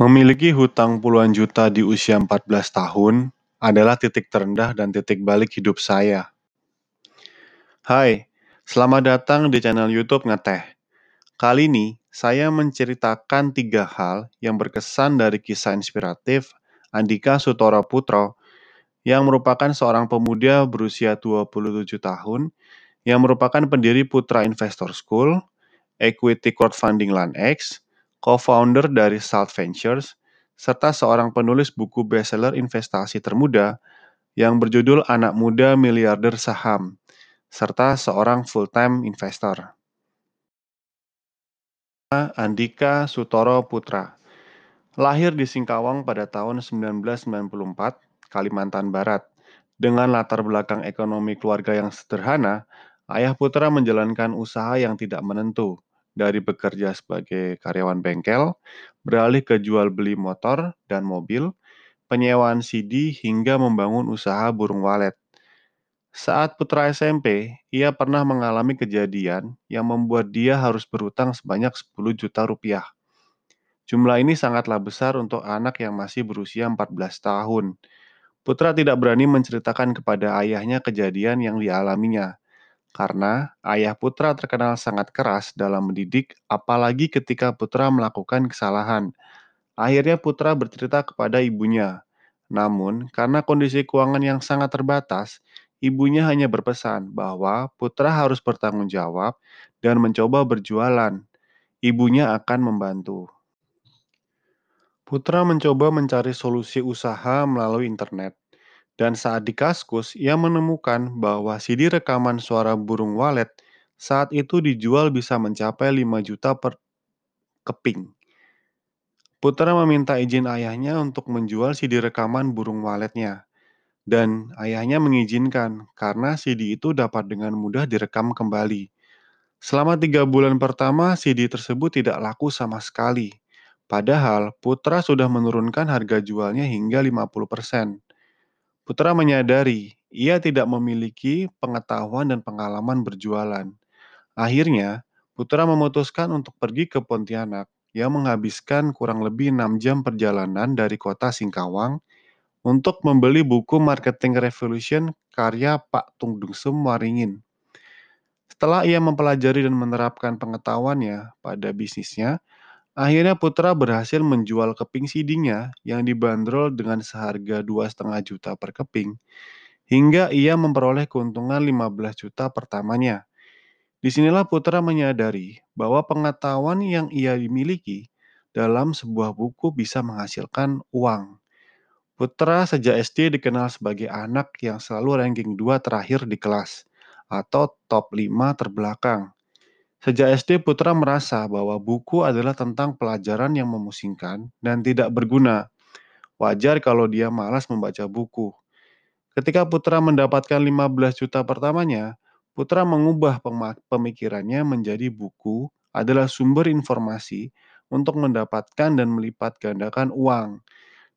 Memiliki hutang puluhan juta di usia 14 tahun adalah titik terendah dan titik balik hidup saya. Hai, selamat datang di channel YouTube Ngeteh. Kali ini, saya menceritakan tiga hal yang berkesan dari kisah inspiratif Andika Sutoro Putro yang merupakan seorang pemuda berusia 27 tahun yang merupakan pendiri Putra Investor School, Equity Crowdfunding LandX, co-founder dari Salt Ventures, serta seorang penulis buku bestseller investasi termuda yang berjudul Anak Muda Miliarder Saham, serta seorang full-time investor. Andika Sutoro Putra lahir di Singkawang pada tahun 1994, Kalimantan Barat. Dengan latar belakang ekonomi keluarga yang sederhana, ayah Putra menjalankan usaha yang tidak menentu, dari bekerja sebagai karyawan bengkel, beralih ke jual beli motor dan mobil, penyewaan CD hingga membangun usaha burung walet. Saat putra SMP, ia pernah mengalami kejadian yang membuat dia harus berutang sebanyak 10 juta rupiah. Jumlah ini sangatlah besar untuk anak yang masih berusia 14 tahun. Putra tidak berani menceritakan kepada ayahnya kejadian yang dialaminya karena ayah putra terkenal sangat keras dalam mendidik, apalagi ketika putra melakukan kesalahan. Akhirnya putra bercerita kepada ibunya. Namun, karena kondisi keuangan yang sangat terbatas, ibunya hanya berpesan bahwa putra harus bertanggung jawab dan mencoba berjualan. Ibunya akan membantu. Putra mencoba mencari solusi usaha melalui internet. Dan saat di Kaskus, ia menemukan bahwa CD rekaman suara burung walet saat itu dijual bisa mencapai 5 juta per keping. Putra meminta izin ayahnya untuk menjual CD rekaman burung waletnya. Dan ayahnya mengizinkan karena CD itu dapat dengan mudah direkam kembali. Selama tiga bulan pertama, CD tersebut tidak laku sama sekali. Padahal Putra sudah menurunkan harga jualnya hingga 50%. Putra menyadari ia tidak memiliki pengetahuan dan pengalaman berjualan. Akhirnya, Putra memutuskan untuk pergi ke Pontianak yang menghabiskan kurang lebih 6 jam perjalanan dari kota Singkawang untuk membeli buku Marketing Revolution karya Pak Tung Sum Waringin. Setelah ia mempelajari dan menerapkan pengetahuannya pada bisnisnya, Akhirnya Putra berhasil menjual keping CD-nya yang dibanderol dengan seharga 2,5 juta per keping, hingga ia memperoleh keuntungan 15 juta pertamanya. Di sinilah Putra menyadari bahwa pengetahuan yang ia dimiliki dalam sebuah buku bisa menghasilkan uang. Putra sejak SD dikenal sebagai anak yang selalu ranking 2 terakhir di kelas, atau top 5 terbelakang. Sejak SD, Putra merasa bahwa buku adalah tentang pelajaran yang memusingkan dan tidak berguna. Wajar kalau dia malas membaca buku. Ketika Putra mendapatkan 15 juta pertamanya, Putra mengubah pemikirannya menjadi buku adalah sumber informasi untuk mendapatkan dan melipat gandakan uang.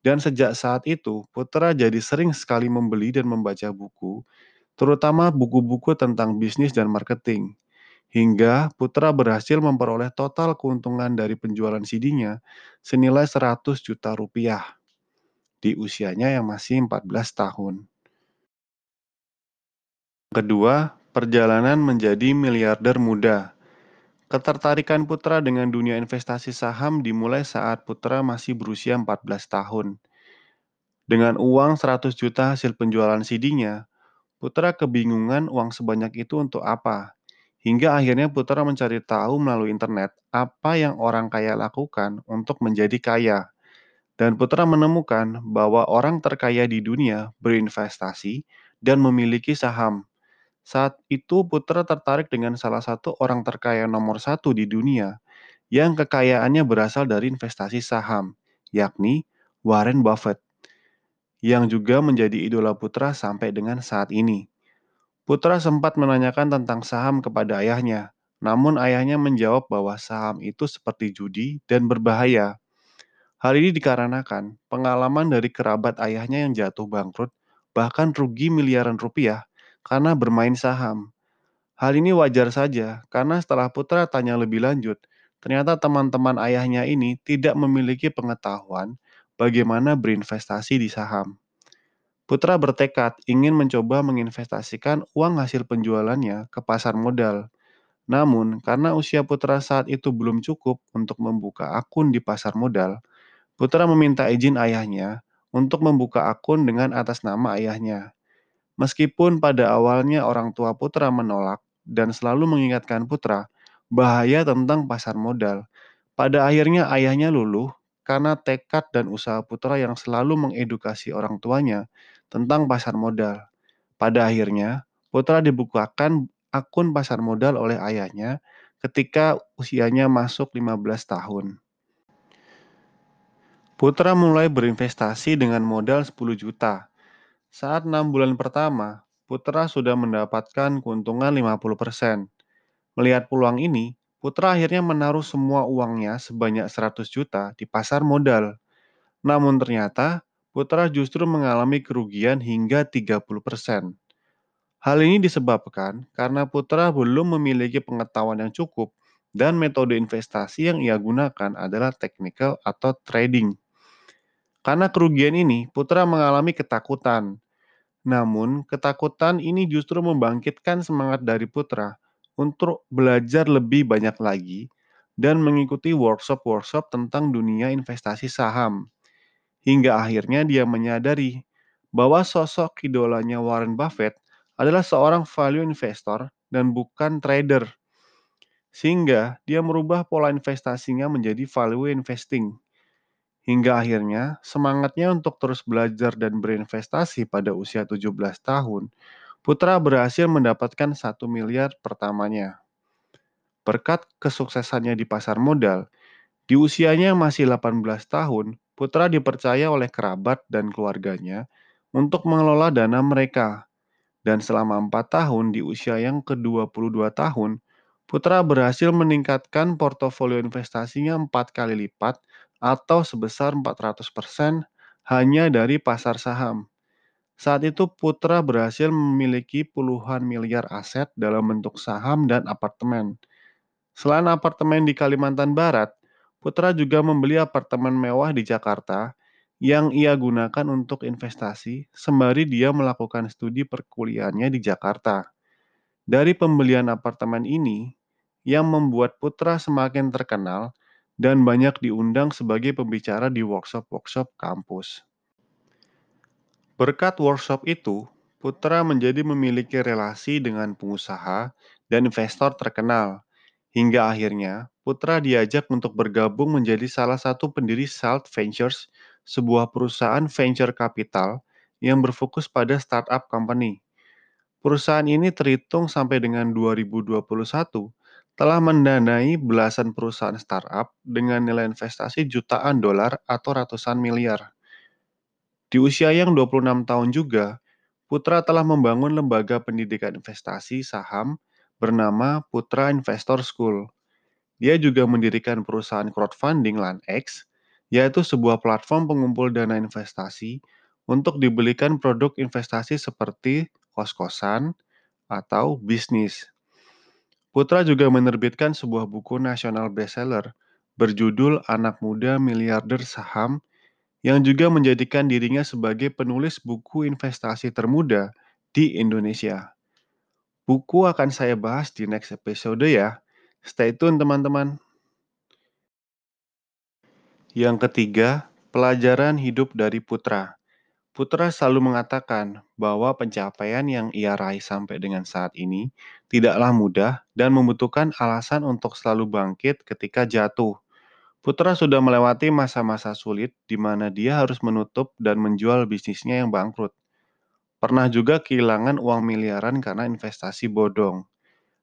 Dan sejak saat itu, Putra jadi sering sekali membeli dan membaca buku, terutama buku-buku tentang bisnis dan marketing hingga Putra berhasil memperoleh total keuntungan dari penjualan CD-nya senilai 100 juta rupiah di usianya yang masih 14 tahun. Kedua, perjalanan menjadi miliarder muda. Ketertarikan Putra dengan dunia investasi saham dimulai saat Putra masih berusia 14 tahun. Dengan uang 100 juta hasil penjualan CD-nya, Putra kebingungan uang sebanyak itu untuk apa Hingga akhirnya Putra mencari tahu melalui internet apa yang orang kaya lakukan untuk menjadi kaya. Dan Putra menemukan bahwa orang terkaya di dunia berinvestasi dan memiliki saham. Saat itu Putra tertarik dengan salah satu orang terkaya nomor satu di dunia yang kekayaannya berasal dari investasi saham, yakni Warren Buffett, yang juga menjadi idola Putra sampai dengan saat ini. Putra sempat menanyakan tentang saham kepada ayahnya, namun ayahnya menjawab bahwa saham itu seperti judi dan berbahaya. Hal ini dikarenakan pengalaman dari kerabat ayahnya yang jatuh bangkrut, bahkan rugi miliaran rupiah karena bermain saham. Hal ini wajar saja karena setelah Putra tanya lebih lanjut, ternyata teman-teman ayahnya ini tidak memiliki pengetahuan bagaimana berinvestasi di saham. Putra bertekad ingin mencoba menginvestasikan uang hasil penjualannya ke pasar modal. Namun, karena usia putra saat itu belum cukup untuk membuka akun di pasar modal, putra meminta izin ayahnya untuk membuka akun dengan atas nama ayahnya. Meskipun pada awalnya orang tua putra menolak dan selalu mengingatkan putra bahaya tentang pasar modal, pada akhirnya ayahnya luluh karena tekad dan usaha putra yang selalu mengedukasi orang tuanya tentang pasar modal. Pada akhirnya, putra dibukakan akun pasar modal oleh ayahnya ketika usianya masuk 15 tahun. Putra mulai berinvestasi dengan modal 10 juta. Saat enam bulan pertama, Putra sudah mendapatkan keuntungan 50%. Melihat peluang ini, Putra akhirnya menaruh semua uangnya sebanyak 100 juta di pasar modal. Namun ternyata, Putra justru mengalami kerugian hingga 30%. Hal ini disebabkan karena Putra belum memiliki pengetahuan yang cukup dan metode investasi yang ia gunakan adalah technical atau trading. Karena kerugian ini, Putra mengalami ketakutan. Namun, ketakutan ini justru membangkitkan semangat dari Putra untuk belajar lebih banyak lagi dan mengikuti workshop-workshop tentang dunia investasi saham. Hingga akhirnya dia menyadari bahwa sosok idolanya Warren Buffett adalah seorang value investor dan bukan trader. Sehingga dia merubah pola investasinya menjadi value investing. Hingga akhirnya semangatnya untuk terus belajar dan berinvestasi pada usia 17 tahun, Putra berhasil mendapatkan satu miliar pertamanya. Berkat kesuksesannya di pasar modal, di usianya masih 18 tahun, Putra dipercaya oleh kerabat dan keluarganya untuk mengelola dana mereka. Dan selama empat tahun di usia yang ke-22 tahun, Putra berhasil meningkatkan portofolio investasinya empat kali lipat atau sebesar 400% hanya dari pasar saham. Saat itu Putra berhasil memiliki puluhan miliar aset dalam bentuk saham dan apartemen. Selain apartemen di Kalimantan Barat, Putra juga membeli apartemen mewah di Jakarta yang ia gunakan untuk investasi sembari dia melakukan studi perkuliahannya di Jakarta. Dari pembelian apartemen ini, yang membuat Putra semakin terkenal dan banyak diundang sebagai pembicara di workshop-workshop kampus. Berkat workshop itu, Putra menjadi memiliki relasi dengan pengusaha dan investor terkenal, hingga akhirnya Putra diajak untuk bergabung menjadi salah satu pendiri Salt Ventures, sebuah perusahaan venture capital yang berfokus pada startup company. Perusahaan ini terhitung sampai dengan 2021 telah mendanai belasan perusahaan startup dengan nilai investasi jutaan dolar atau ratusan miliar. Di usia yang 26 tahun juga, Putra telah membangun lembaga pendidikan investasi saham bernama Putra Investor School dia juga mendirikan perusahaan crowdfunding LanX, yaitu sebuah platform pengumpul dana investasi untuk dibelikan produk investasi seperti kos-kosan atau bisnis. Putra juga menerbitkan sebuah buku nasional bestseller berjudul Anak Muda Miliarder Saham yang juga menjadikan dirinya sebagai penulis buku investasi termuda di Indonesia. Buku akan saya bahas di next episode ya. Stay tune teman-teman. Yang ketiga, pelajaran hidup dari Putra. Putra selalu mengatakan bahwa pencapaian yang ia raih sampai dengan saat ini tidaklah mudah dan membutuhkan alasan untuk selalu bangkit ketika jatuh. Putra sudah melewati masa-masa sulit di mana dia harus menutup dan menjual bisnisnya yang bangkrut. Pernah juga kehilangan uang miliaran karena investasi bodong.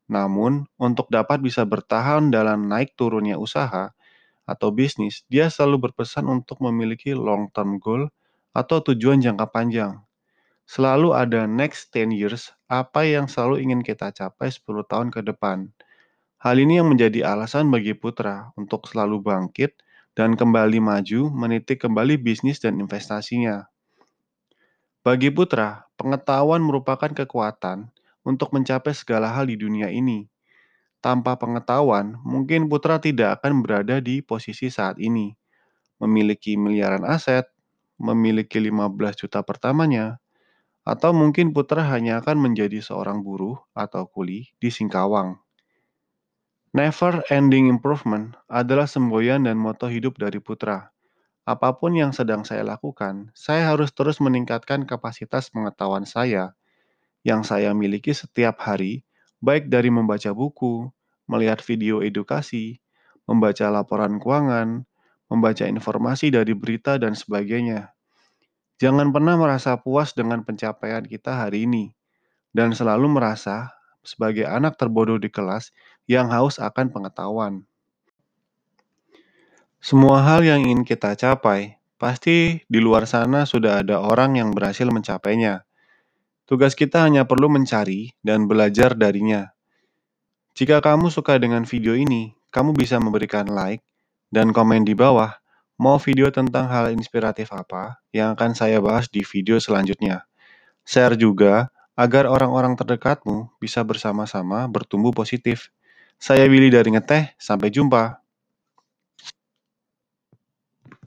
Namun, untuk dapat bisa bertahan dalam naik turunnya usaha atau bisnis, dia selalu berpesan untuk memiliki long-term goal atau tujuan jangka panjang. Selalu ada next 10 years, apa yang selalu ingin kita capai 10 tahun ke depan. Hal ini yang menjadi alasan bagi Putra untuk selalu bangkit dan kembali maju meniti kembali bisnis dan investasinya. Bagi Putra, pengetahuan merupakan kekuatan untuk mencapai segala hal di dunia ini. Tanpa pengetahuan, mungkin Putra tidak akan berada di posisi saat ini, memiliki miliaran aset, memiliki 15 juta pertamanya, atau mungkin Putra hanya akan menjadi seorang buruh atau kuli di Singkawang. Never ending improvement adalah semboyan dan moto hidup dari Putra. Apa pun yang sedang saya lakukan, saya harus terus meningkatkan kapasitas pengetahuan saya yang saya miliki setiap hari, baik dari membaca buku, melihat video edukasi, membaca laporan keuangan, membaca informasi dari berita, dan sebagainya. Jangan pernah merasa puas dengan pencapaian kita hari ini, dan selalu merasa sebagai anak terbodoh di kelas yang haus akan pengetahuan. Semua hal yang ingin kita capai, pasti di luar sana sudah ada orang yang berhasil mencapainya. Tugas kita hanya perlu mencari dan belajar darinya. Jika kamu suka dengan video ini, kamu bisa memberikan like dan komen di bawah mau video tentang hal inspiratif apa yang akan saya bahas di video selanjutnya. Share juga agar orang-orang terdekatmu bisa bersama-sama bertumbuh positif. Saya Willy dari Ngeteh, sampai jumpa.